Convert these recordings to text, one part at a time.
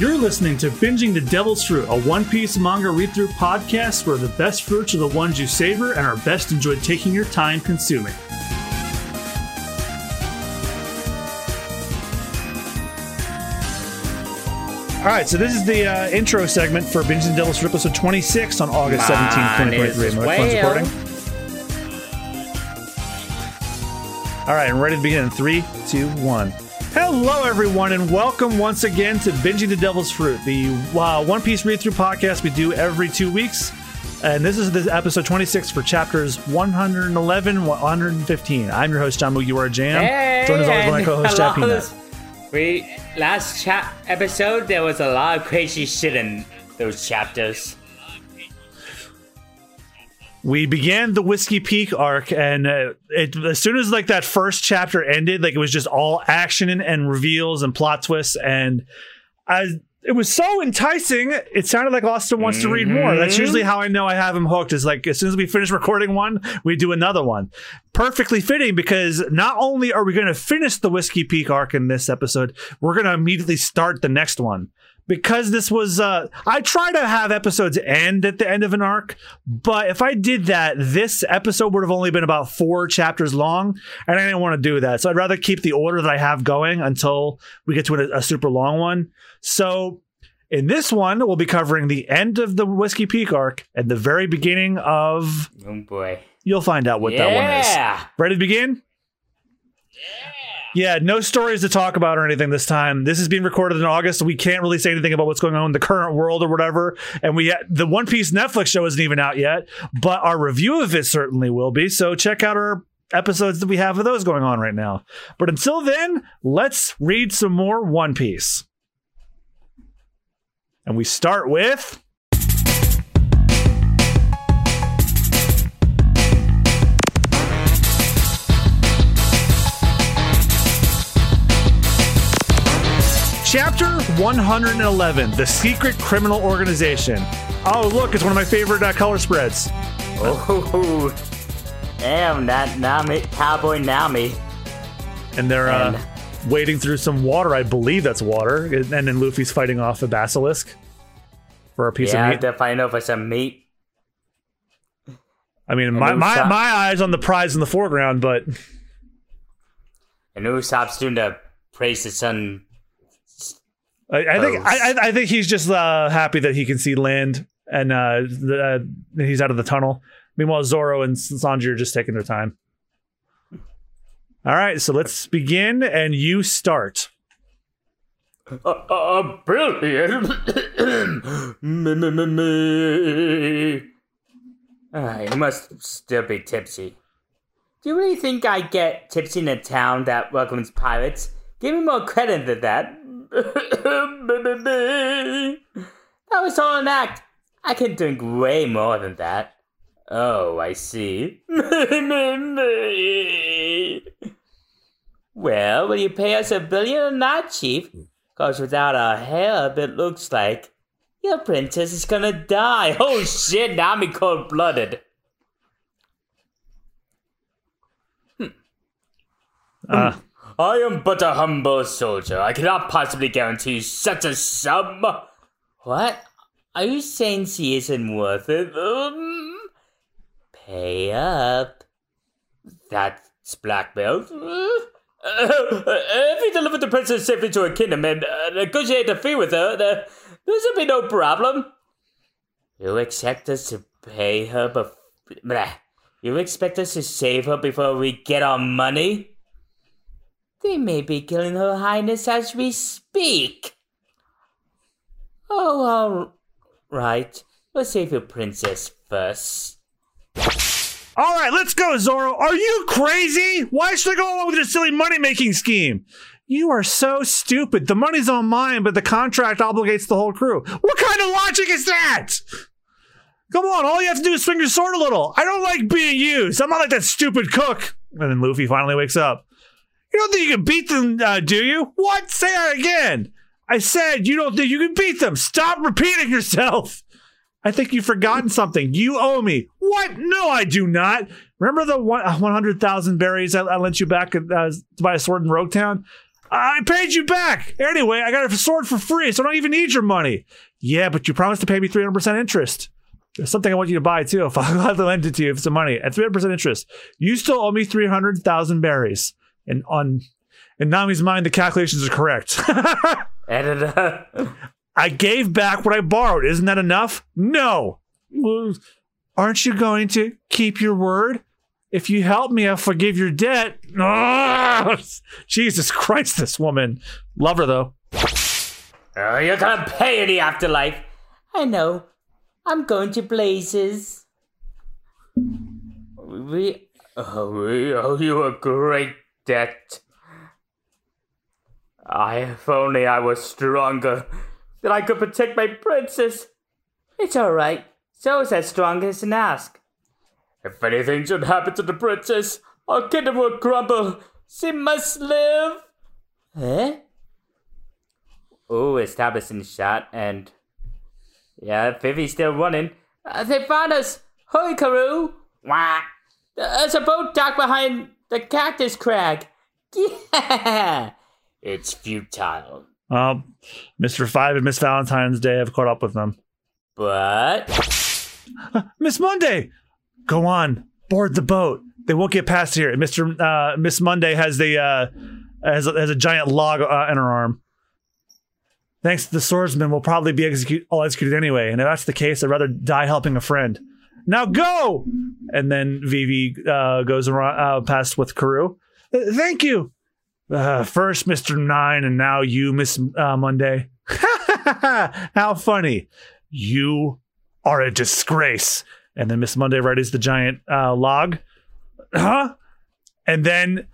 You're listening to Binging the Devil's Fruit, a One Piece manga read through podcast where the best fruits are the ones you savor and are best enjoyed taking your time consuming. All right, so this is the uh, intro segment for Binging the Devil's Fruit, episode 26 on August 17th, 2023. is My phone's well. recording. All right, I'm ready to begin. in Three, two, one. Hello, everyone, and welcome once again to Binging the Devil's Fruit, the uh, One Piece read through podcast we do every two weeks. And this is the episode 26 for chapters 111, 115. I'm your host, John Mugiwara Jam. Hey, Joined as always by my co-host, Jack hello. Peanut. We last chat episode there was a lot of crazy shit in those chapters. We began the whiskey peak arc and uh, it, as soon as like that first chapter ended like it was just all action and, and reveals and plot twists and I, it was so enticing it sounded like austin wants to read more. That's usually how i know i have him hooked is like as soon as we finish recording one we do another one. Perfectly fitting because not only are we going to finish the whiskey peak arc in this episode we're going to immediately start the next one because this was uh I try to have episodes end at the end of an arc, but if I did that, this episode would have only been about four chapters long, and I didn't want to do that. So I'd rather keep the order that I have going until we get to a, a super long one. So in this one, we'll be covering the end of the Whiskey Peak arc and the very beginning of Oh boy. you'll find out what that one is. Ready to begin? Yeah, no stories to talk about or anything this time. This is being recorded in August, we can't really say anything about what's going on in the current world or whatever. And we the One Piece Netflix show isn't even out yet, but our review of it certainly will be. So check out our episodes that we have of those going on right now. But until then, let's read some more One Piece. And we start with Chapter 111 The Secret Criminal Organization. Oh, look, it's one of my favorite uh, color spreads. Oh damn that Nami cowboy Nami. And they're uh, wading through some water. I believe that's water. And then Luffy's fighting off a basilisk for a piece yeah, of meat. they're fighting over some meat. I mean, my, my, Usopp- my eyes on the prize in the foreground, but And Usopp's doing the praise the sun. I, I think. I, I- I think he's just uh, happy that he can see land and uh, the, uh, he's out of the tunnel. Meanwhile, Zoro and Sanji are just taking their time. All right, so let's begin, and you start. Uh, uh, brilliant. me, me, me, me. Ah, he must still be tipsy. Do you really think I get tipsy in a town that welcomes pirates? Give me more credit than that. That was all an act. I can drink way more than that. Oh, I see. Well, will you pay us a billion or not, Chief? Cause without our help, it looks like your princess is gonna die. Oh shit, now I'm cold blooded. Uh, I am but a humble soldier. I cannot possibly guarantee such a sum. What? Are you saying she isn't worth it? Um, pay up. That's blackmail. Uh, if you deliver the princess safely to her kingdom and uh, negotiate a fee with her, there, there should be no problem. You expect us to pay her, but you expect us to save her before we get our money? They may be killing her highness as we speak. Oh, all right. We'll save your princess first. all right, let's go, Zoro. Are you crazy? Why should I go along with your silly money making scheme? You are so stupid. The money's on mine, but the contract obligates the whole crew. What kind of logic is that? Come on, all you have to do is swing your sword a little. I don't like being used. I'm not like that stupid cook. And then Luffy finally wakes up. You don't think you can beat them, uh, do you? What? Say that again. I said you don't think you can beat them. Stop repeating yourself. I think you've forgotten something. You owe me. What? No, I do not. Remember the one- uh, 100,000 berries I, I lent you back uh, to buy a sword in Rogue Town? I paid you back. Anyway, I got a sword for free, so I don't even need your money. Yeah, but you promised to pay me 300% interest. There's something I want you to buy too. If I'll gladly lend it to you for some money at 300% interest. You still owe me 300,000 berries. And on in Nami's mind, the calculations are correct. Editor. I gave back what I borrowed. Isn't that enough? No. Aren't you going to keep your word? If you help me, I'll forgive your debt. Ah! Jesus Christ, this woman. Love her though. Oh, you're gonna pay in the afterlife. I know. I'm going to blazes. We, oh, we owe you a great debt. I, if only I was stronger, then I could protect my princess. It's all right. So is as strong as an ask. If anything should happen to the princess, our kingdom will crumble. She must live. Eh? Oh, establishing shot, and yeah, Vivi's still running. Uh, they found us. Hurry, Karoo! Wah! There's a boat docked behind the cactus crag. Yeah, it's futile. Well, Mr. Five and Miss Valentine's Day have caught up with them. But Miss Monday, go on, board the boat. They won't get past here. And Mr. Uh, Miss Monday has the uh, has, a, has a giant log uh, in her arm. Thanks to the swordsman, we'll probably be execute- all executed anyway. And if that's the case, I'd rather die helping a friend. Now go! And then Vivi uh, goes around uh, past with Karu. "Uh, Thank you. Uh, first, Mr. Nine, and now you, Miss uh, Monday. How funny. You are a disgrace. And then Miss Monday readies the giant uh, log. Huh? And then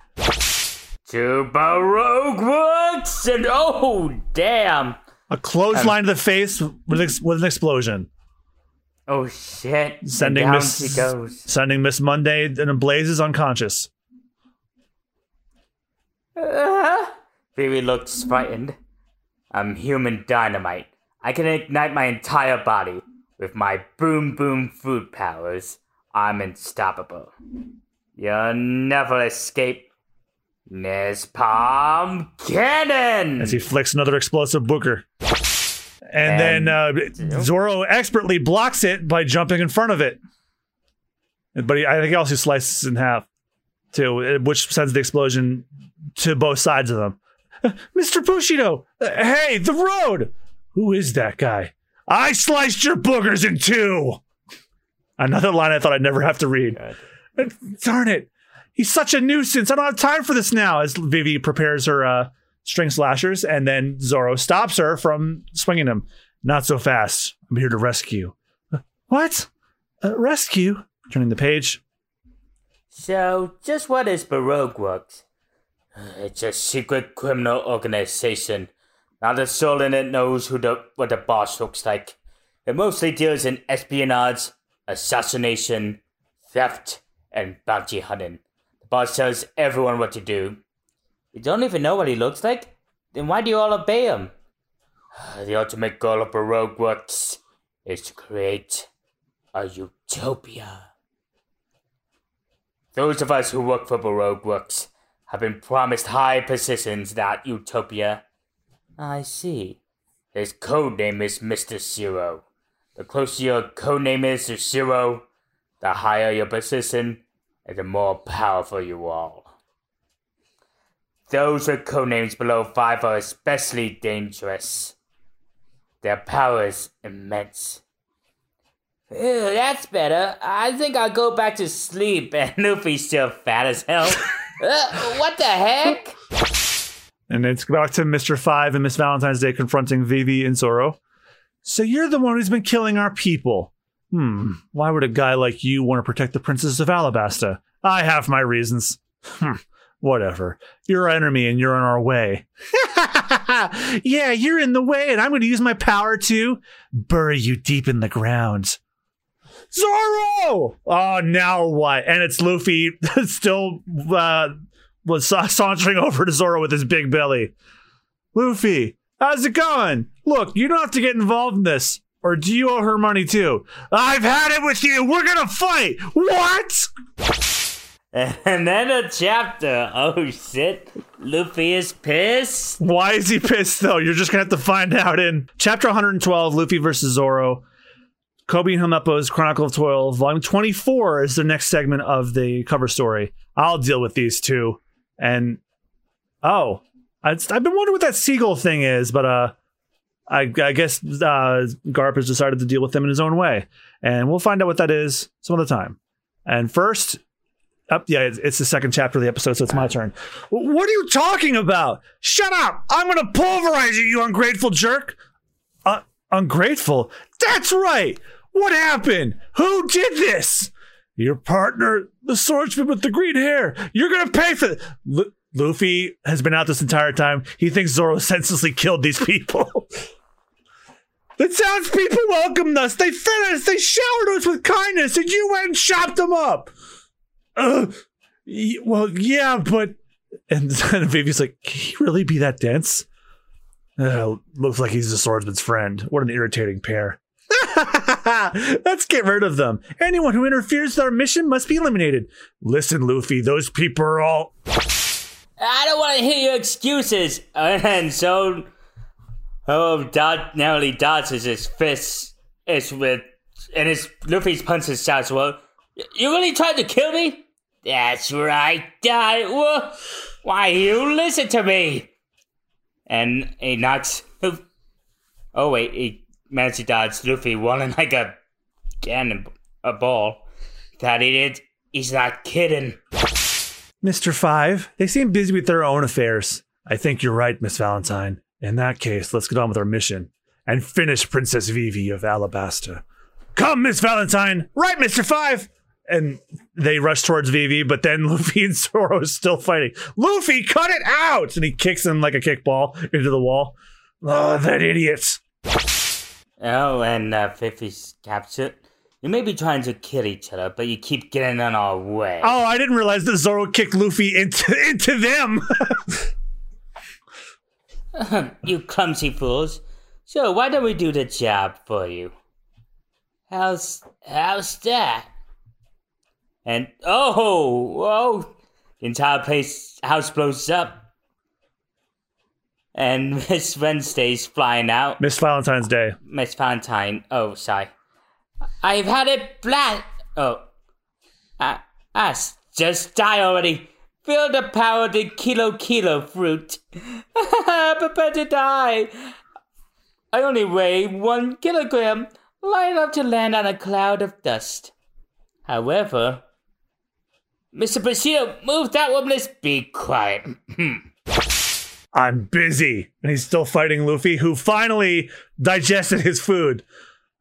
to Baroque Works, and oh, damn. a clothesline to the face with, ex- with an explosion. Oh, shit. Sending down Miss she goes. sending Miss Monday in a blazes unconscious. Uh, Vivi looks frightened. I'm human dynamite. I can ignite my entire body. With my boom boom food powers, I'm unstoppable. You'll never escape. Palm Cannon! as he flicks another explosive booker. And, And- then uh, Zoro expertly blocks it by jumping in front of it. But he, I think he also slices it in half, too, which sends the explosion to both sides of them. Mr. Bushido, uh, hey, the road! Who is that guy? I sliced your boogers in two! Another line I thought I'd never have to read. Darn it. He's such a nuisance. I don't have time for this now. As Vivi prepares her uh, string slashers, and then Zoro stops her from swinging him. Not so fast. I'm here to rescue. "Uh, What? Uh, rescue? Turning the page. So, just what is Baroque Works? It's a secret criminal organization. Not a soul in it knows who the what the boss looks like. It mostly deals in espionage, assassination, theft, and bounty hunting. The boss tells everyone what to do. You don't even know what he looks like? Then why do you all obey him? The ultimate goal of Baroque Works is to create a utopia. Those of us who work for Baroque Works have been promised high positions that utopia. I see. His code name is Mr. Zero. The closer your code name is to Zero, the higher your position and the more powerful you are. Those with code names below five are especially dangerous. Their power is immense. Ew, that's better. I think I'll go back to sleep. And Luffy's still fat as hell. uh, what the heck? And it's back to Mr. Five and Miss Valentine's Day confronting Vivi and Zoro. So you're the one who's been killing our people. Hmm. Why would a guy like you want to protect the Princess of Alabasta? I have my reasons. Hmm. Whatever. You're our enemy and you're in our way. yeah, you're in the way, and I'm going to use my power to bury you deep in the ground. Zoro! Oh, now what? And it's Luffy still uh, was sa- sauntering over to Zoro with his big belly. Luffy, how's it going? Look, you don't have to get involved in this. Or do you owe her money too? I've had it with you. We're gonna fight. What? And then a chapter. Oh shit. Luffy is pissed. Why is he pissed though? You're just gonna have to find out in chapter 112, Luffy versus Zoro. Kobe and Helmeppo's Chronicle of Toil, volume 24 is the next segment of the cover story. I'll deal with these two. And oh, I, I've been wondering what that seagull thing is, but uh, I, I guess uh, Garp has decided to deal with them in his own way, and we'll find out what that is some other time. And first, up, yeah, it's, the second chapter of the episode, so it's my turn. What are you talking about? Shut up! I'm gonna pulverize you, you ungrateful jerk. Uh, ungrateful? That's right. What happened? Who did this? Your partner, the swordsman with the green hair. You're gonna pay for it. L- Luffy has been out this entire time. He thinks Zoro senselessly killed these people. the townspeople welcomed us. They fed us. They showered us with kindness, and you went and chopped them up. Uh, well, yeah, but and then Vivi's like, can he really be that dense? Uh, looks like he's the swordsman's friend. What an irritating pair. Let's get rid of them. Anyone who interferes with our mission must be eliminated. Listen, Luffy, those people are all. I don't want to hear your excuses. And so, oh, Dot nearly dodges his fists. It's with, and his Luffy's punches out. Well, you really tried to kill me? That's right. Wha- Why you listen to me? And he knocks. Oh wait, he managed to dodge Luffy one like a cannon, a ball. That idiot. He's not kidding. Mr. Five, they seem busy with their own affairs. I think you're right, Miss Valentine. In that case, let's get on with our mission and finish Princess Vivi of Alabasta. Come, Miss Valentine! Right, Mr. Five! And they rush towards Vivi, but then Luffy and Zoro are still fighting. Luffy, cut it out! And he kicks him like a kickball into the wall. Oh, that idiot. Oh, and uh, Vivi's captured. You may be trying to kill each other, but you keep getting in our way. Oh, I didn't realize that Zoro kicked Luffy into into them. You clumsy fools. So why don't we do the job for you? How's how's that? And oh, whoa! the entire place house blows up, and Miss Wednesday's flying out. Miss Valentine's Day. Miss Valentine. Oh, sorry. I've had it flat. Oh, ah, ah, s- just die already. Feel the power of the kilo kilo fruit. Prepare to die. I only weigh one kilogram, light enough to land on a cloud of dust. However, Mr. Bushido, move that woman's. Be quiet. I'm busy. And he's still fighting Luffy, who finally digested his food.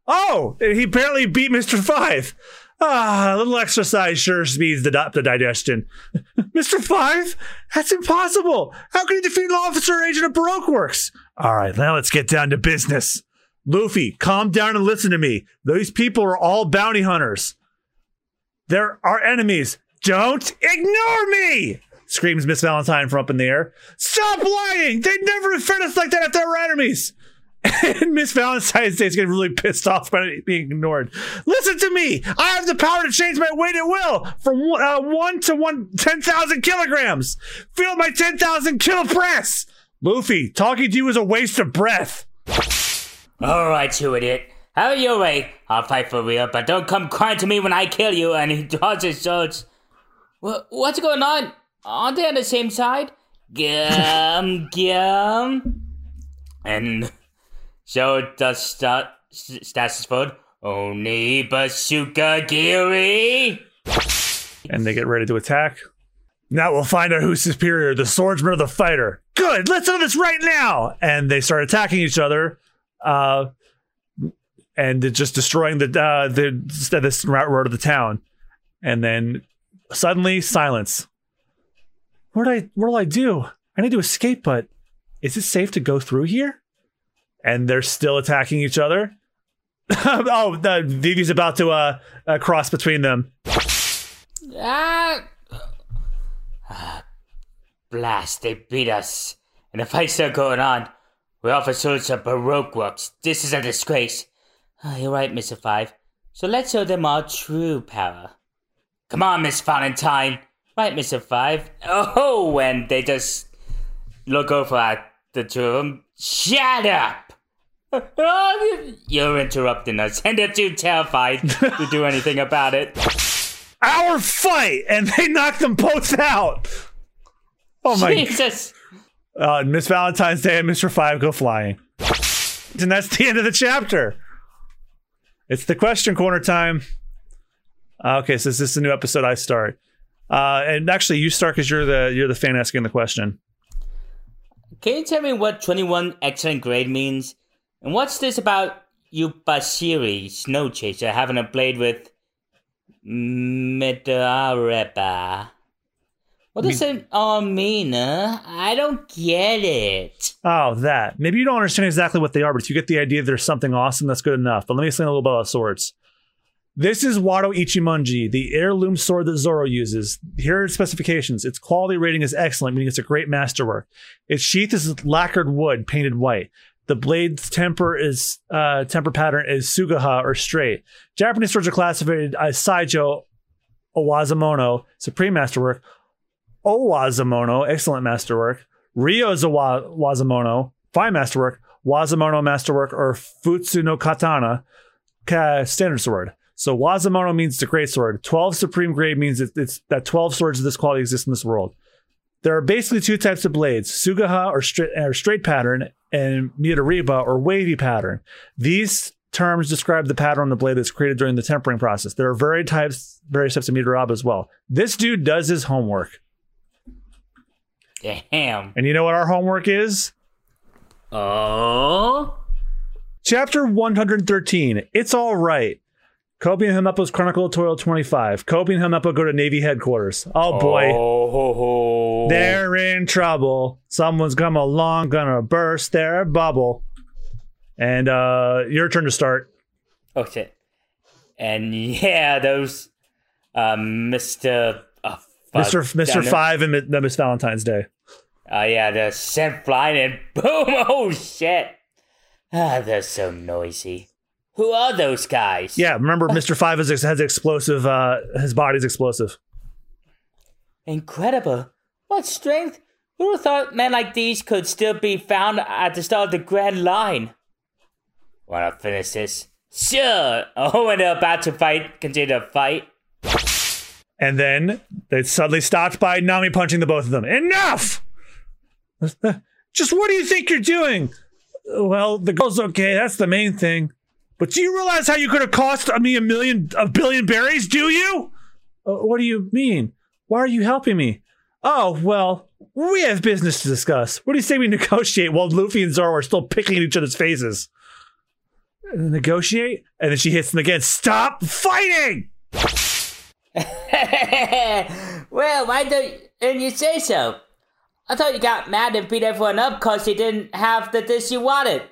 Oh, he apparently beat Mr. Five. Ah, a little exercise sure speeds the, di- the digestion. Mr. Five? That's impossible. How can you defeat an officer agent of Baroque Works? All right, now let's get down to business. Luffy, calm down and listen to me. These people are all bounty hunters. They're our enemies. Don't ignore me! Screams Miss Valentine from up in the air. Stop lying! They'd never have fed us like that if they were enemies! And Miss Valentine's Day is getting really pissed off by being ignored. Listen to me! I have the power to change my weight at will from one- uh, 1 to one, 10,000 kilograms! Feel my 10,000 kilo press! Luffy, talking to you is a waste of breath. All right, you idiot. Have your way. I'll fight for real, but don't come crying to me when I kill you. And he draws his swords. What, what's going on? Aren't they on the same side? Gum, gum. And so does his foot. Only Basuka Giri. and they get ready to attack. Now we'll find out who's superior, the swordsman or the fighter. Good, let's do this right now. And they start attacking each other, uh, and just destroying the uh, the this route road of the town. And then suddenly silence. What do I what do I do? I need to escape, but is it safe to go through here? And they're still attacking each other. oh, the, Vivi's about to uh, uh, cross between them. Ah. Blast, they beat us. And the fight's still going on. We're officers of Baroque Works. This is a disgrace. Ah, you're right, Mr. Five. So let's show them our true power. Come on, Miss Valentine. Right, Mr. Five. Oh, and they just look over at the two of them. Shut up! You're interrupting us, and they're too terrified to do anything about it. Our fight, and they knock them both out. Oh my! Jesus! Uh, Miss Valentine's Day and Mr. Five go flying, and that's the end of the chapter. It's the question corner time. Uh, okay, so this is a new episode. I start, uh, and actually, you start because you're the you're the fan asking the question. Can you tell me what 21 excellent grade means? And what's this about you, Yubashiri, Snow Chaser, having a blade with Midareba? What does it all mean, huh? I don't get it. Oh, that. Maybe you don't understand exactly what they are, but if you get the idea there's something awesome, that's good enough. But let me explain a little bit about swords. This is Wado Ichimonji, the heirloom sword that Zoro uses. Here are its specifications. Its quality rating is excellent, meaning it's a great masterwork. Its sheath is lacquered wood, painted white. The blade's temper is uh, temper pattern is suguha or straight. Japanese swords are classified as Saijo, Owazamono, supreme masterwork, Owazamono, excellent masterwork, Ryo's Owazamono, fine masterwork, Wazamono masterwork, or Futsu no Katana, standard sword. So Wazamono means the great sword. 12 supreme grade means it, it's that 12 swords of this quality exist in this world. There are basically two types of blades, Suguha or straight, or straight pattern and Midareba or wavy pattern. These terms describe the pattern on the blade that's created during the tempering process. There are various types, various types of Midareba as well. This dude does his homework. Damn. And you know what our homework is? Oh? Chapter 113. It's all right. Kobe and Helmeppo's Chronicle of Toil 25. Kobe and Helmeppo go to Navy headquarters. Oh boy. Oh, ho, ho. They're in trouble. Someone's come along, gonna burst their bubble. And uh your turn to start. Okay. And yeah, those uh Mr. Uh, Mr. Mr. Five and Mi- Miss Valentine's Day. Oh yeah, they're sent flying and boom! Oh shit! Ah, they're so noisy. Who are those guys? Yeah, remember Mr. Five has, has explosive. Uh, his body's explosive. Incredible! What strength! Who would have thought men like these could still be found at the start of the Grand Line? Wanna finish this? Sure! Oh, and they're about to fight, continue to fight. And then they suddenly stopped by Nami punching the both of them. Enough! Just what do you think you're doing? Well, the girl's okay. That's the main thing. But do you realize how you could have cost me a million, a billion berries? Do you? Uh, what do you mean? Why are you helping me? Oh, well, we have business to discuss. What do you say we negotiate while Luffy and Zoro are still picking at each other's faces? Negotiate? And then she hits them again. Stop fighting! well, why don't and you say so? I thought you got mad and beat everyone up because you didn't have the dish you wanted.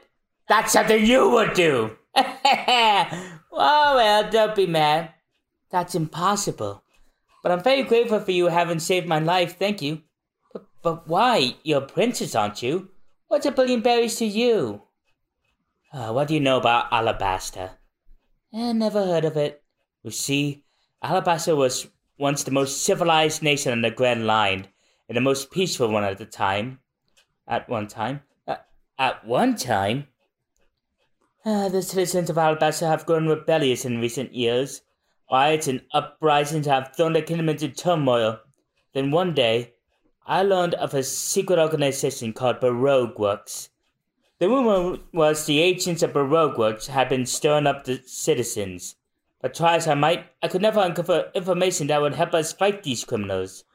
That's something you would do. oh well, don't be mad. That's impossible. But I'm very grateful for you having saved my life. Thank you. But, but why? You're a princess, aren't you? What's a billion berries to you? Uh, what do you know about Alabasta? Eh, never heard of it. You see, Alabasta was once the most civilized nation on the Grand Line and the most peaceful one at the time. At one time. Uh, at one time? Uh, the citizens of Alabasta have grown rebellious in recent years. Riots and uprisings have thrown the kingdom into turmoil. Then one day, I learned of a secret organization called Baroque Works. The rumor was the agents of Baroque Works had been stirring up the citizens. But try as I might, I could never uncover information that would help us fight these criminals.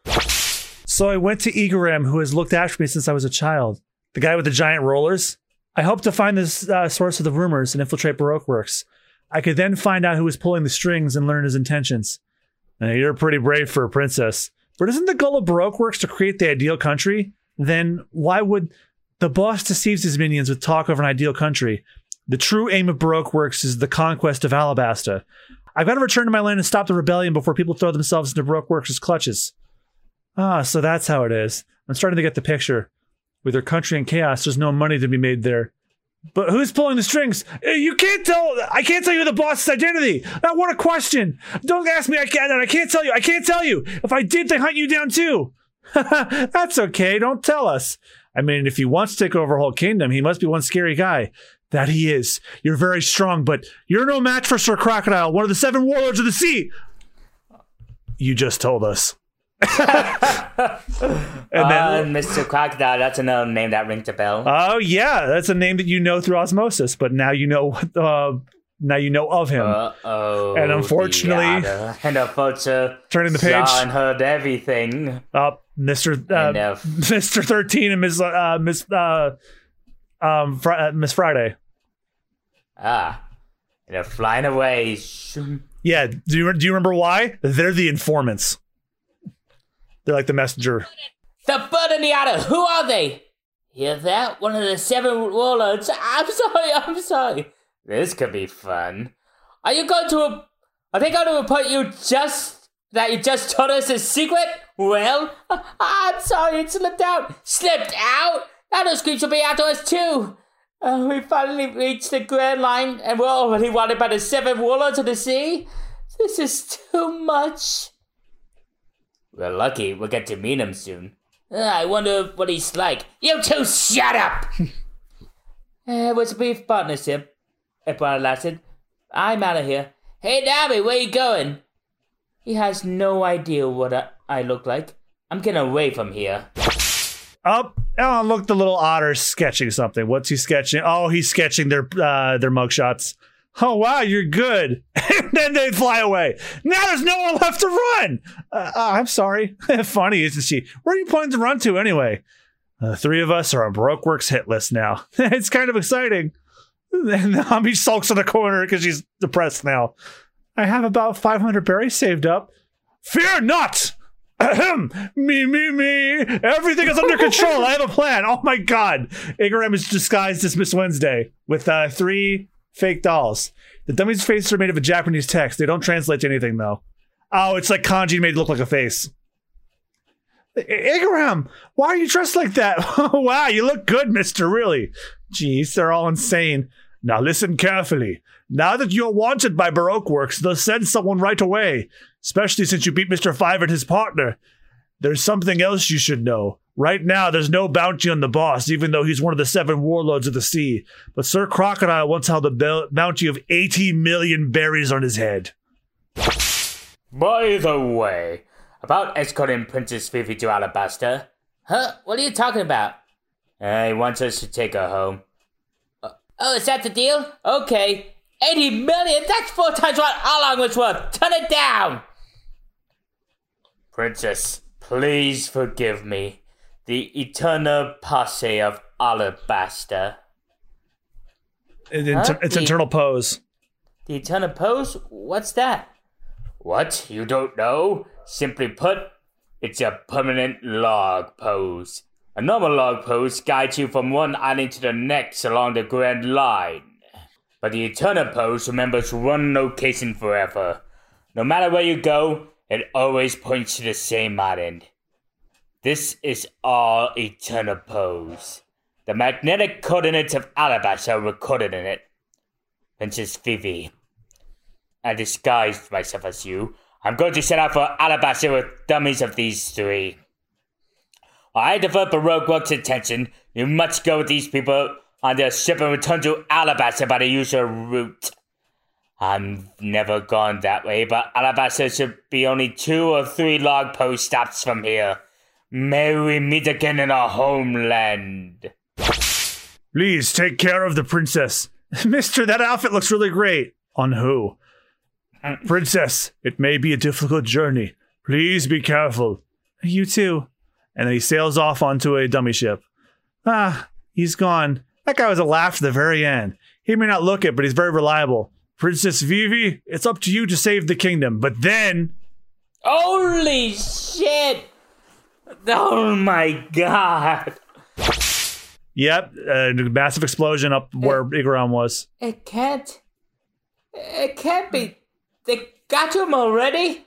So I went to Igaram, who has looked after me since I was a child. The guy with the giant rollers. I hope to find this uh, source of the rumors and infiltrate Baroque Works. I could then find out who was pulling the strings and learn his intentions. Now, you're pretty brave for a princess. But isn't the goal of Baroque Works to create the ideal country? Then why would the boss deceives his minions with talk of an ideal country? The true aim of Baroque Works is the conquest of Alabasta. I've got to return to my land and stop the rebellion before people throw themselves into Baroque Works' clutches. Ah, so that's how it is. I'm starting to get the picture. With their country in chaos, there's no money to be made there. But who's pulling the strings? Uh, You can't tell. I can't tell you the boss's identity. Now, what a question! Don't ask me. I can't. I can't tell you. I can't tell you. If I did, they hunt you down too. That's okay. Don't tell us. I mean, if he wants to take over whole kingdom, he must be one scary guy. That he is. You're very strong, but you're no match for Sir Crocodile, one of the seven warlords of the sea. You just told us. And then, Uh, Mr. Crocodile, that's another name that rings a bell. oh yeah, that's a name that you know through osmosis, but now you know what. Uh, now you know of him. Uh oh. And unfortunately- and unfortunately, Turning the page. And heard everything. Up, Mister uh, uh, Mister Thirteen and Miss uh, Miss uh, um Fri- uh, Miss Friday. Ah, they're flying away. Yeah, do you do you remember why? They're the informants. They're like the messenger. The bird and the otter. Who are they? Hear that? One of the seven warlords. I'm sorry. I'm sorry. This could be fun. Are you going to? Are they going to report you just that you just told us a secret? Well, I'm sorry. It slipped out. Slipped out. Now those creatures will be after us too. Uh, we finally reached the Grand Line, and we're already wanted by the seven warlords of the sea. This is too much. We're lucky we'll get to meet him soon. Uh, I wonder what he's like. You two shut up! uh, it was a brief partnership. Brought lasted. I'm out of here. Hey, Nami, where you going? He has no idea what I, I look like. I'm getting away from here. Up. Oh, look, the little otter's sketching something. What's he sketching? Oh, he's sketching their uh, their mugshots. Oh wow, you're good. and then they fly away. Now there's no one left to run. Uh, uh, I'm sorry. Funny, isn't she? Where are you planning to run to anyway? The three of us are on Baroque Works hit list now. it's kind of exciting. And Nami sulks in the corner because she's depressed now. I have about 500 berries saved up. Fear not! Ahem. me, me, me. Everything is under control. I have a plan. Oh my god. Igaram is disguised as Miss Wednesday with uh, three fake dolls. The dummies' faces are made of a Japanese text. They don't translate to anything though. Oh, it's like kanji made to look like a face. I- Igaram, why are you dressed like that? wow, you look good, mister, really. Jeez, they're all insane. Now listen carefully. Now that you're wanted by Baroque Works, they'll send someone right away, especially since you beat Mr. Five and his partner. There's something else you should know. Right now, there's no bounty on the boss, even though he's one of the seven warlords of the sea. But Sir Crocodile once held a bounty of 80 million berries on his head. By the way, about escorting Princess Vivi to Alabasta. Huh? What are you talking about? Uh, he wants us to take her home. Uh, oh, is that the deal? Okay. 80 million? That's four times what Arlong was worth. Turn it down! Princess, please forgive me. The eternal pose of Alabasta. It- it's, Huh? it's The- internal pose. The eternal pose? What's that? What? You don't know? Simply put, it's a permanent log pose. A normal log pose guides you from one island to the next along the Grand Line. But the eternal pose remembers one location forever. No matter where you go, it always points to the same island. This is all eternal pose. The magnetic coordinates of Alabasta are recorded in it. Princess Vivi. I disguised myself as you. I'm going to set out for Alabasta with dummies of these three. I divert Baroque Works' attention. You must go with these people on their ship and return to Alabasta by the usual route. I've never gone that way, but Alabasta should be only two or three log pose stops from here. May we meet again in our homeland. Please take care of the princess. Mister, that outfit looks really great. On who? princess, it may be a difficult journey. Please be careful. You too. And then he sails off onto a dummy ship. Ah, he's gone. That guy was a laugh to the very end. He may not look it, but he's very reliable. Princess Vivi, it's up to you to save the kingdom. But then, Holy shit! Oh my god! yep, a massive explosion up where Igaram was. It can't. It can't be. They got him already?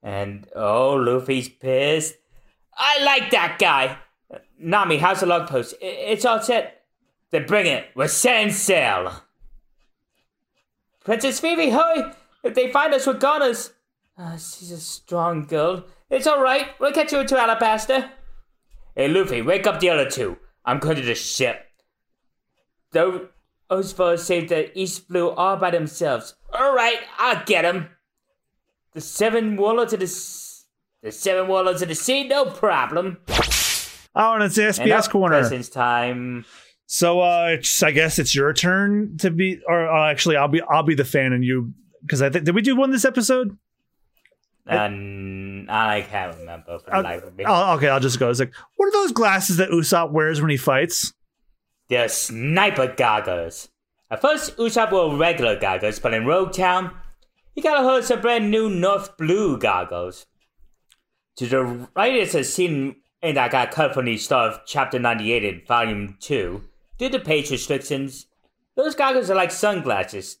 And oh, Luffy's pissed. I like that guy. Nami, how's the log pose? It's all set. Then bring it. We're setting sail. Princess Vivi, hurry! If they find us, we're goners. Ah, she's a strong girl. It's all right. We'll catch you to Alabasta. Hey, Luffy, wake up the other two. I'm going to the ship. Those Osvos saved the East Blue all by themselves. All right, I'll get them. The seven warlords of the s- the seven warlords of the sea, no problem. Oh, and it's the And SBS up corner. Presents time. So uh, it's, I guess it's your turn to be, or uh, actually, I'll be I'll be the fan and you because I think did we do one this episode? And I can't remember Uh, life of me. Okay, I'll just go. It's like, what are those glasses that Usopp wears when he fights? They're sniper goggles. At first, Usopp wore regular goggles, but in Rogue Town, he got a hold of some brand new North Blue goggles. To the right is a scene and that got cut from the start of Chapter 98 in Volume 2. Due to page restrictions, those goggles are like sunglasses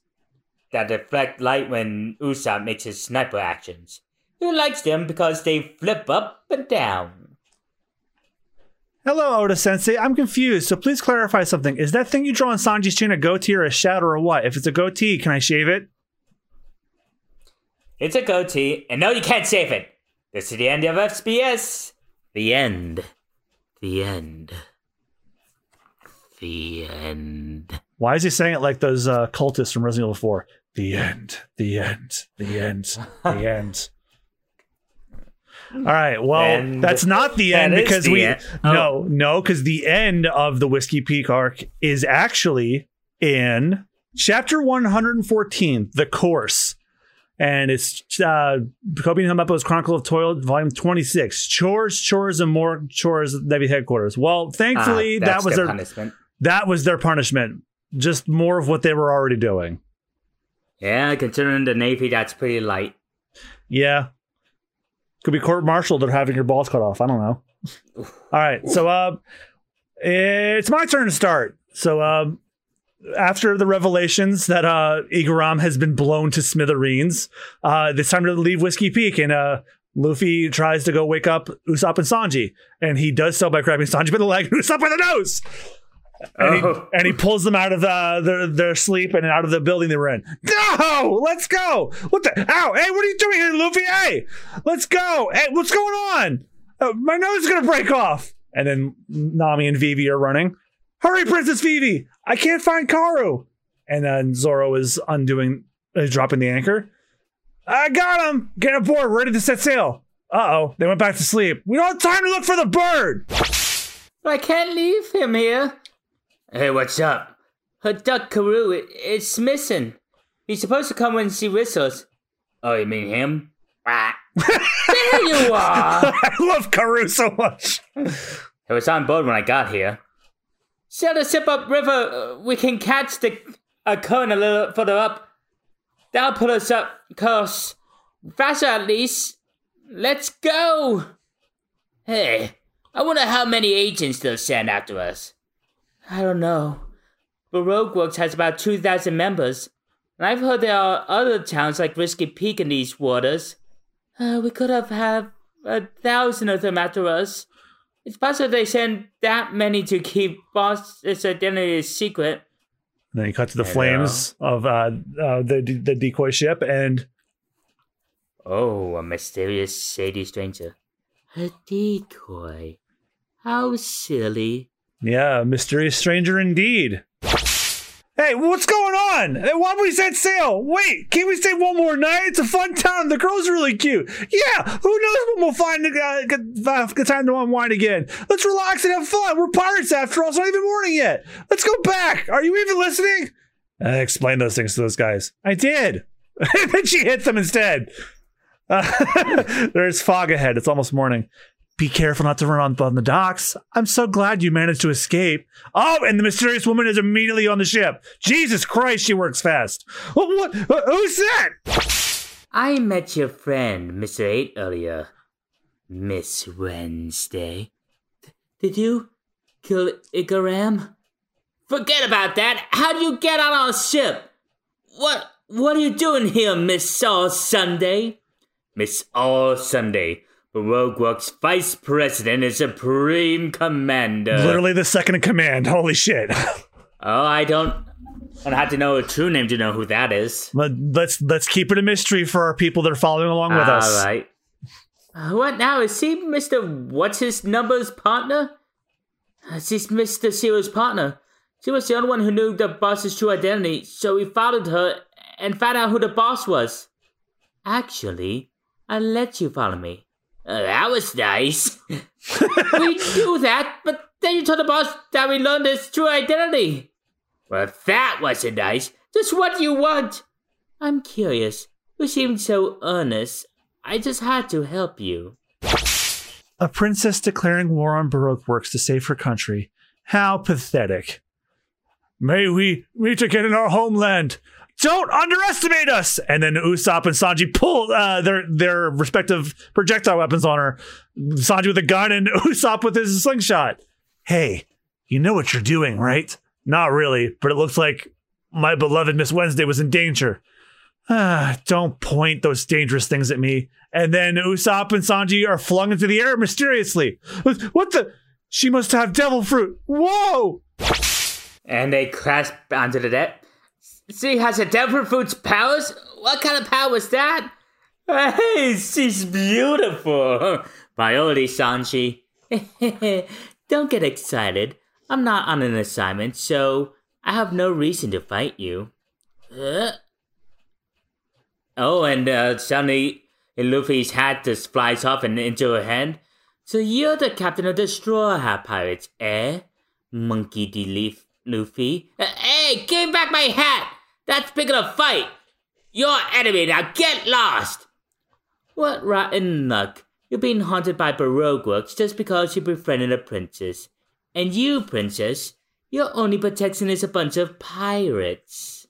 that deflect light when Usopp makes his sniper actions. He likes them because they flip up and down. Hello, Oda Sensei. I'm confused, so please clarify something. Is that thing you draw on Sanji's chin a goatee or a shadow or what? If it's a goatee, can I shave it? It's a goatee, and no, you can't shave it. This is the end of SBS. The end. The end. The end. Why is he saying it like those uh, cultists from Resident Evil 4? The end, the end, the end, the end. All right. Well, And that's not the end because the we end. Oh. no no because the end of the Whiskey Peak arc is actually in chapter one hundred and fourteen, the course, and it's uh, Kobe and Helmeppo's Chronicle of Toil, volume twenty six. Chores, chores, and more chores. at Navy headquarters. Well, thankfully Ah, that was their punishment. That was their punishment. Just more of what they were already doing. Yeah, considering the Navy, that's pretty light. Yeah. Could be court martialed or having your balls cut off. I don't know. All right. So uh it's my turn to start. So um after the revelations that uh Igaram has been blown to smithereens, uh it's time to leave Whiskey Peak and uh Luffy tries to go wake up Usopp and Sanji, and he does so by grabbing Sanji by the leg and Usopp by the nose. And, he, Oh. and he pulls them out of the, their their sleep and out of the building they were in. No, let's go. What the? Ow! Hey, what are you doing here, Luffy? Hey, let's go. Hey, what's going on? Uh, my nose is gonna break off. And then Nami and Vivi are running. Hurry, Princess Vivi! I can't find Karu. And then Zoro is undoing, is dropping the anchor. I got him. Get aboard. Ready to set sail. Uh oh, they went back to sleep. We don't have time to look for the bird. I can't leave him here. Hey, what's up? Her duck Karoo, it, it's missing. He's supposed to come when she whistles. Oh, you mean him? There you are! I love Karu so much. It was on board when I got here. Sail the Sip Up River. uh, We can catch the a cone a little further up. That'll put us up course. Faster at least. Let's go! Hey, I wonder how many agents they'll send after us. I don't know. But Baroque Works has about 2,000 members. And I've heard there are other towns like Whiskey Peak in these waters. Uh, we could have had a thousand of them after us. It's possible they send that many to keep Boss's identity a secret. And then you cut to the Hello. flames of uh, uh, the the decoy ship, and Oh, a mysterious, shady stranger. A decoy. How silly. Yeah, a mysterious stranger indeed. Hey, what's going on? Hey, Why we set sail? Wait, can we stay one more night? It's a fun town. The girls are really cute. Yeah, who knows when we'll find a uh, good, uh, good time to unwind again. Let's relax and have fun. We're pirates after all. It's not even morning yet. Let's go back. Are you even listening? I explained those things to those guys. I did. then she hits them instead. Uh, there's fog ahead. It's almost morning. Be careful not to run on, the docks. I'm so glad you managed to escape. Oh, and the mysterious woman is immediately on the ship. Jesus Christ, she works fast. What? what who's that? I met your friend, Mr. 8, earlier. Miss Wednesday. Did you kill Igaram? Forget about that! How'd you get on our ship? What what are you doing here, Miss All Sunday? Miss All Sunday, Works Vice President and Supreme Commander. Literally the second in command. Holy shit. Oh, I don't. I don't have to know a true name to know who that is. Let, let's let's keep it a mystery for our people that are following along with All us. All right. Uh, What now? Is he Mister What's his number's partner? Uh, She's Mister Zero's partner. She was the only one who knew the boss's true identity, so we followed her and found out who the boss was. Actually, I let you follow me. Uh, that was nice. we do that, but then you told the boss that we learned his true identity. Well, that wasn't nice. Just what you want. I'm curious. You seemed so earnest. I just had to help you. A princess declaring war on Baroque works to save her country. How pathetic. May we meet again in our homeland. Don't underestimate us! And then Usopp and Sanji pull uh, their their respective projectile weapons on her. Sanji with a gun and Usopp with his slingshot. Hey, you know what you're doing, right? Not really, but it looks like my beloved Miss Wednesday was in danger. Ah, don't point those dangerous things at me. And then Usopp and Sanji are flung into the air mysteriously. What the? She must have devil fruit. Whoa! And they crash onto the deck. She has a devil fruit's powers? What kind of power is that? Hey, she's beautiful. Priority, Sanji. Don't get excited. I'm not on an assignment, so I have no reason to fight you. Uh? Oh, and uh, suddenly Luffy's hat just flies off and into her hand. So you're the captain of the Straw Hat Pirates, eh? Monkey D. Leaf Luffy. Uh, hey, give back my hat! That's enough a fight! Your enemy, now get lost! What rotten luck. You're being haunted by Baroque works just because you befriended a princess. And you, princess, your only protection is a bunch of pirates.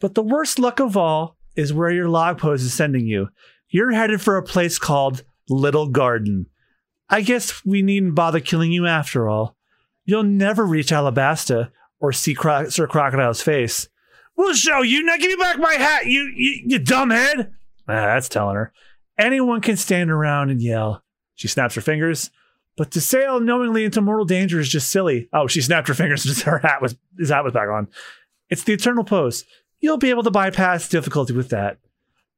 But the worst luck of all is where your log pose is sending you. You're headed for a place called Little Garden. I guess we needn't bother killing you after all. You'll never reach Alabasta or see Cro- Sir Crocodile's face. We'll show you. Now give me back my hat, you you, you dumbhead. Ah, that's telling her. Anyone can stand around and yell. She snaps her fingers. But to sail knowingly into mortal danger is just silly. Oh, she snapped her fingers and her hat was his hat was back on. It's the eternal pose. You'll be able to bypass difficulty with that.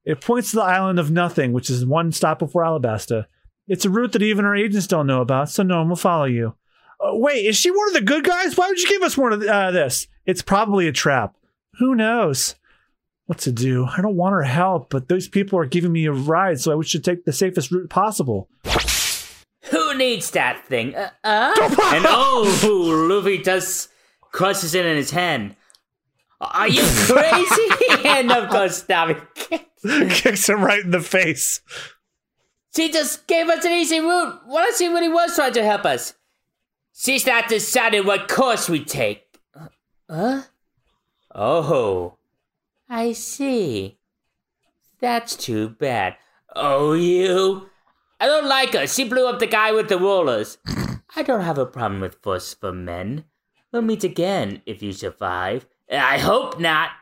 It points to the island of nothing, which is one stop before Alabasta. It's a route that even our agents don't know about, so no one will follow you. Uh, wait, is she one of the good guys? Why would you give us one of the, uh, this? It's probably a trap. Who knows? What to do? I don't want her help, but those people are giving me a ride, so I should take the safest route possible. Who needs that thing? Uh, uh? and oh, Luffy just crushes it in his hand. Are you crazy? and of course, Nami Kicks him right in the face. She just gave us an easy route. What if she really was trying to help us? She's not decided what course we take. Huh? Oh, I see. That's too bad. Oh, you? I don't like her. She blew up the guy with the rollers. I don't have a problem with forceful men. We'll meet again if you survive. I hope not.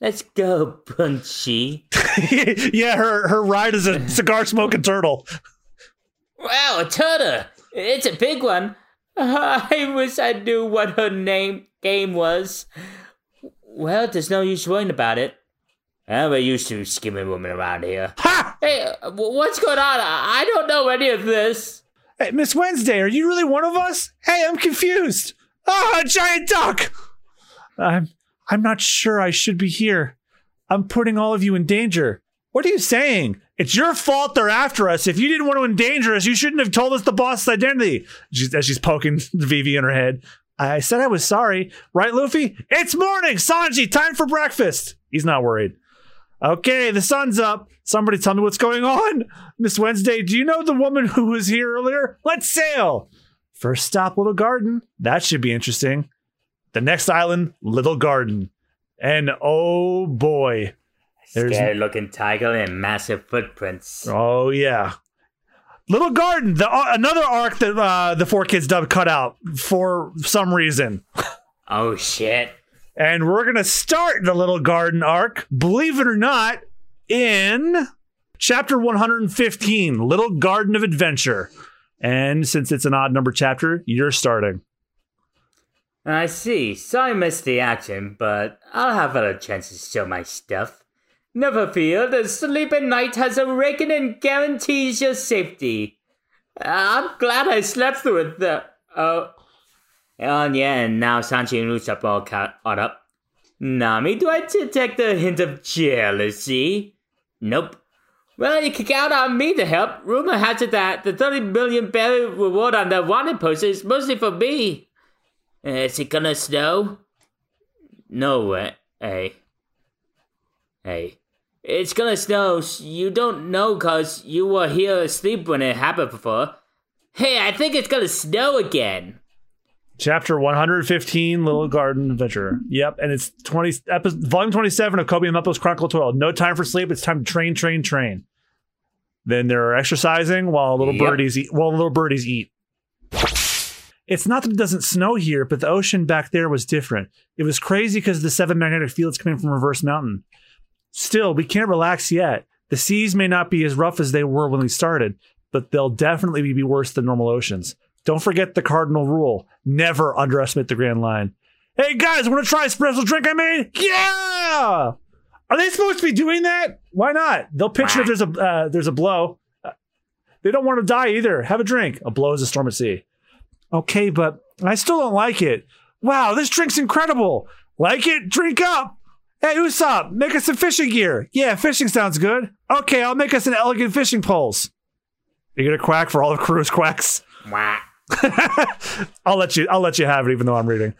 Let's go, Banchi. yeah, her her ride is a cigar smoking turtle. Wow, a turtle. It's a big one. I wish I knew what her name game was. Well, there's no use worrying about it. Well, we're used to skimming women around here. Ha! Hey, uh, what's going on? I I don't know any of this. Hey, Miss Wednesday, are you really one of us? Hey, I'm confused. Ah, a giant duck. I'm I'm not sure I should be here. I'm putting all of you in danger. What are you saying? It's your fault they're after us. If you didn't want to endanger us, you shouldn't have told us the boss's identity. She's, as she's poking Vivi in her head. I said I was sorry. Right, Luffy? It's morning! Sanji, time for breakfast! He's not worried. Okay, the sun's up. Somebody tell me what's going on. Miss Wednesday, do you know the woman who was here earlier? Let's sail. First stop, Little Garden. That should be interesting. The next island, Little Garden. And oh boy. There's- Scary looking tiger and massive footprints. Oh yeah. Little Garden, the uh, another arc that uh, the four kids dub cut out for some reason. Oh shit. And we're going to start the Little Garden arc, believe it or not, in chapter 115, Little Garden of Adventure. And since it's an odd number chapter, you're starting. I see. Sorry I missed the action, but I'll have other chances to show my stuff. Never fear, the sleeping knight has awakened and guarantees your safety. Uh, I'm glad I slept through it, though. Oh. Oh, yeah, and now Sanji and Usopp all caught up. Nami, do I detect a hint of jealousy? Nope. Well, you can count on me to help. Rumor has it that the 30 million berry reward on the wanted poster is mostly for me. Uh, is it gonna snow? No way. Hey. Hey. It's gonna snow. You don't know cause you were here asleep when it happened before. Hey, I think it's gonna snow again. Chapter 115, Little Garden Adventure. Yep, and it's 20 episode, volume 27 of Koby and Meppo's Chronicle 12. No time for sleep. It's time to train, train, train. Then they're exercising while little Yep. birdies eat. While little birdies eat. It's not that it doesn't snow here, but the ocean back there was different. It was crazy because of the seven magnetic fields coming from Reverse Mountain. Still, we can't relax yet. The seas may not be as rough as they were when we started, but they'll definitely be worse than normal oceans. Don't forget the cardinal rule: never underestimate the Grand Line. Hey guys, want to try a special drink I made? Yeah. Are they supposed to be doing that? Why not? They'll picture if there's a uh, there's a blow. They don't want to die either. Have a drink. A blow is a storm at sea. Okay, but I still don't like it. Wow, this drink's incredible. Like it? Drink up. Hey, Usopp, make us some fishing gear. Yeah, fishing sounds good. Okay, I'll make us an elegant fishing poles. You gonna quack for all the crew's quacks? Wah. I'll let you. I'll let you have it, even though I'm reading.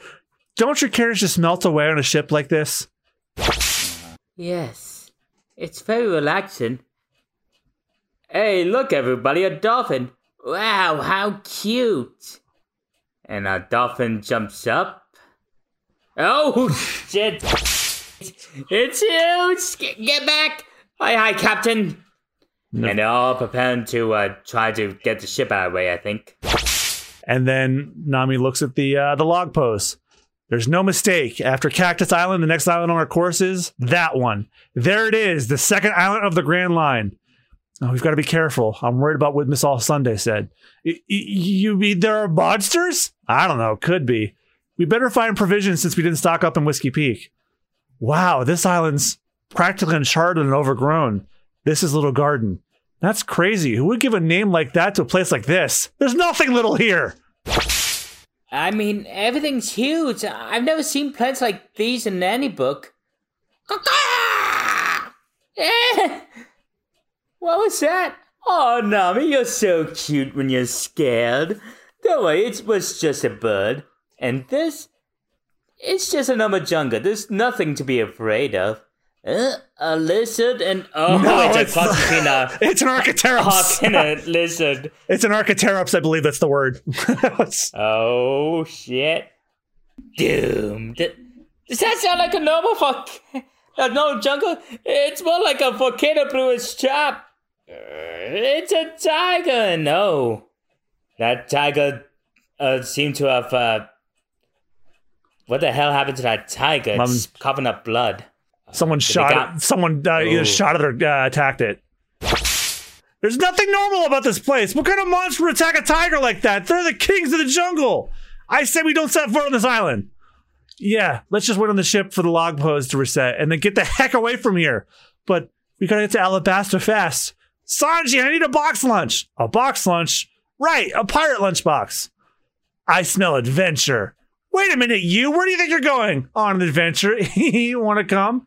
Don't your carriage just melt away on a ship like this? Yes, it's very relaxing. Hey, look, everybody, a dolphin. Wow, how cute. And a dolphin jumps up. Oh, shit. It's huge. Get, back. Hi, hi, Captain. No. And they're all preparing to uh, try to get the ship out of the way, I think. And then Nami looks at the uh, the log pose. There's no mistake. After Cactus Island, the next island on our course is that one. There it is, the second island of the Grand Line. Oh, we've got to be careful. I'm worried about what Miss All Sunday said. Y- y- you mean there are monsters? I don't know. Could be. We better find provisions since we didn't stock up in Whiskey Peak. Wow, this island's practically uncharted and overgrown. This is Little Garden. That's crazy. Who would give a name like that to a place like this? There's nothing little here. I mean, everything's huge. I've never seen plants like these in any book. What was that? Oh, Nami, you're so cute when you're scared. Don't worry, it was just a bird. And this? It's just a normal jungle. There's nothing to be afraid of. Uh, a lizard and oh, No, it's, it's a It's an hawk Archaeopteryx. and a lizard. it's an Archaeopteryx, I believe that's the word. Oh shit! Doomed. Does that sound like a normal fuck? A normal jungle? It's more like a volcano blew its chop. Uh, It's a tiger. No, that tiger uh, seemed to have. Uh, what the hell happened to that tiger? It's coughing up blood. someone shot got- it. Someone uh, either shot it or uh, attacked it. There's nothing normal about this place. What kind of monster would attack a tiger like that? They're the kings of the jungle. I say we don't set foot on this island. Yeah, let's just wait on the ship for the log pose to reset and then get the heck away from here. But we gotta get to Alabasta fast. Sanji, I need a box lunch. A box lunch? Right, a pirate lunchbox. I smell adventure. Wait a minute, you. Where do you think you're going? On an adventure. you want to come?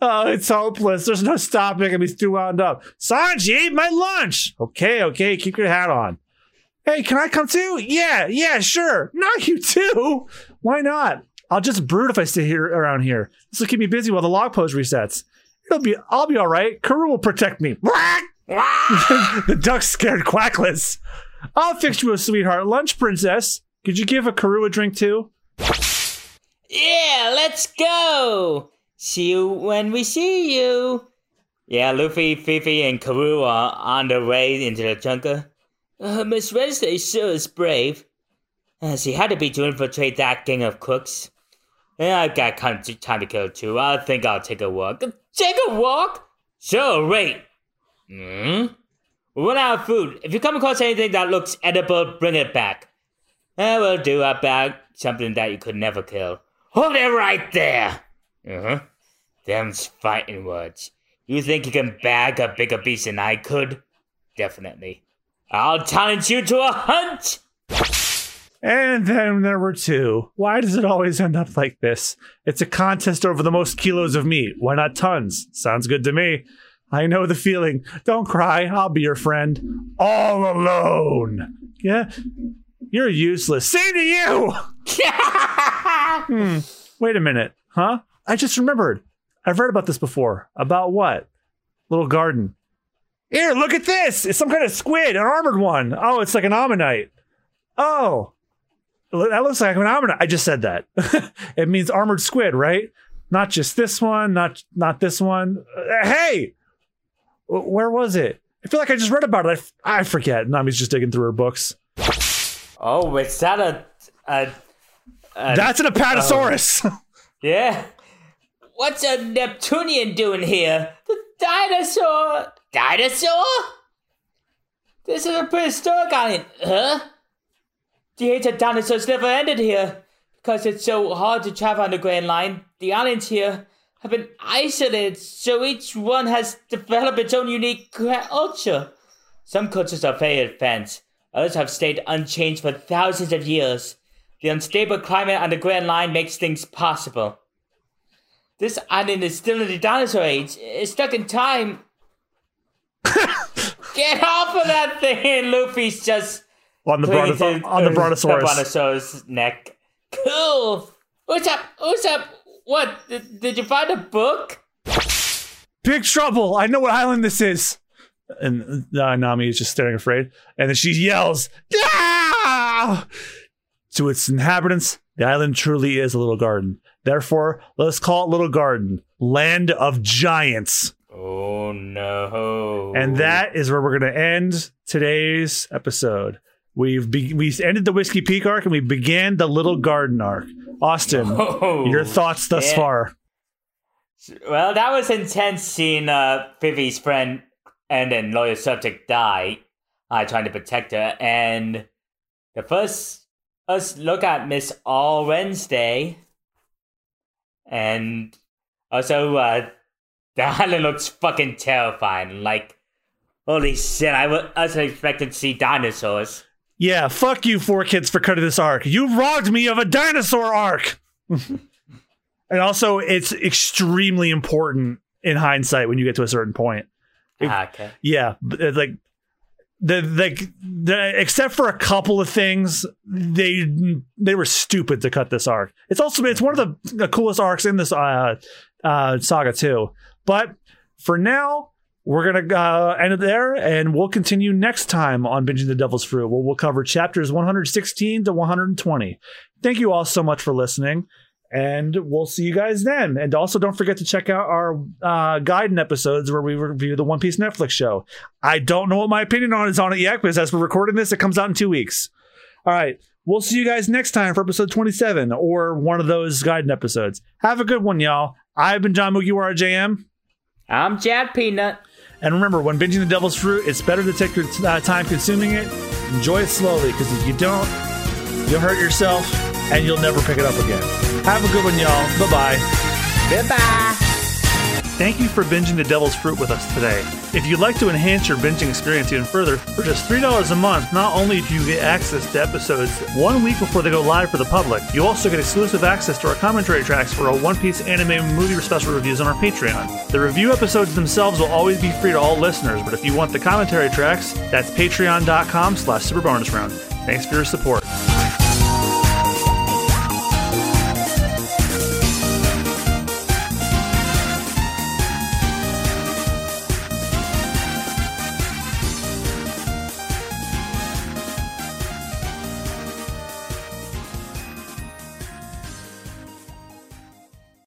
Oh, it's hopeless. There's no stopping. I'm too wound up. Sanji, my lunch. Okay, okay. Keep your hat on. Hey, can I come too? Yeah, yeah, sure. Not you too. Why not? I'll just brood if I stay here around here. This will keep me busy while the log pose resets. It'll be. I'll be all right. Karoo will protect me. the duck scared quackless. I'll fix you a sweetheart lunch, princess. Could you give a Karoo a drink too? Yeah, let's go. See you when we see you. Yeah, Luffy, Vivi, and Karoo are on their way into the jungle. Uh, Miss Wednesday sure is brave. Uh, she had to be to infiltrate that gang of crooks. Yeah, I've got kind of time to kill too. I think I'll take a walk. Take a walk? Sure, wait. Hmm? We run out of food. If you come across anything that looks edible, bring it back. I will do about something that you could never kill. Hold it right there! Uh huh. Them's fighting words. You think you can bag a bigger beast than I could? Definitely. I'll challenge you to a hunt! And then there were two. Why does it always end up like this? It's a contest over the most kilos of meat. Why not tons? Sounds good to me. I know the feeling. Don't cry. I'll be your friend. All alone. Yeah? You're useless. Same to you! hmm. Wait a minute. Huh? I just remembered. I've read about this before. About what? Little garden. Here, look at this. It's some kind of squid, an armored one. Oh, it's like an ammonite. Oh, that looks like an ammonite. I just said that. it means armored squid, right? Not just this one, not not this one. Uh, hey, where was it? I feel like I just read about it. I, I forget. Nami's just digging through her books. Oh, is that a, a, a That's an Apatosaurus. Um, yeah. What's a Neptunian doing here? The dinosaur. Dinosaur? This is a prehistoric island, huh? The age of dinosaurs never ended here. Because it's so hard to travel on the Grand Line, the islands here have been isolated, so each one has developed its own unique culture. Some cultures are very advanced, others have stayed unchanged for thousands of years. The unstable climate on the Grand Line makes things possible. This island is still in the dinosaur age. It's stuck in time. Get off of that thing! Luffy's just on the brontosaurus on the brontosaurus. The brontosaurus neck. Cool. What's up? What's up? What? Did, did you find a book? Big trouble! I know what island this is. And uh, Nami is just staring afraid, and then she yells! To its inhabitants, the island truly is a little garden. Therefore, let us call it Little Garden, Land of Giants. Oh no! And that is where we're going to end today's episode. We've be- we ended the Whiskey Peak arc and we began the Little Garden arc. Austin, oh, your thoughts thus yeah. far? Well, that was intense seeing uh, Vivi's friend and then lawyer subject die, uh, trying to protect her. And the first us look at Miss All Wednesday, and also uh, the island looks fucking terrifying. Like, holy shit! I wasn't expecting to see dinosaurs. Yeah, fuck you, four kids, for cutting this arc. You robbed me of a dinosaur arc. and also, it's extremely important in hindsight when you get to a certain point. Ah, okay. Yeah, uh, like the like the except for a couple of things, they they were stupid to cut this arc. It's also it's one of the, the coolest arcs in this uh, uh, saga too. But for now, we're going to uh, end it there and we'll continue next time on Binging the Devil's Fruit. Where we'll cover chapters 116 to 120. Thank you all so much for listening. And we'll see you guys then. And also, don't forget to check out our uh, Gaiden episodes where we review the One Piece Netflix show. I don't know what my opinion on is on it yet, because as we're recording this, it comes out in two weeks. All right. We'll see you guys next time for episode 27 or one of those Gaiden episodes. Have a good one, y'all. I've been John Mugiwara JM. I'm Chad Peanut. And remember, when binging the devil's fruit, it's better to take your uh, time consuming it. Enjoy it slowly, because if you don't, you'll hurt yourself and you'll never pick it up again. Have a good one, y'all. Bye bye. Goodbye. Thank you for binging The Devil's Fruit with us today. If you'd like to enhance your binging experience even further, for just $3 a month, not only do you get access to episodes one week before they go live for the public, you also get exclusive access to our commentary tracks for our One Piece anime movie special reviews on our Patreon. The review episodes themselves will always be free to all listeners, but if you want the commentary tracks, that's patreon.com slash superbonusround. Thanks for your support.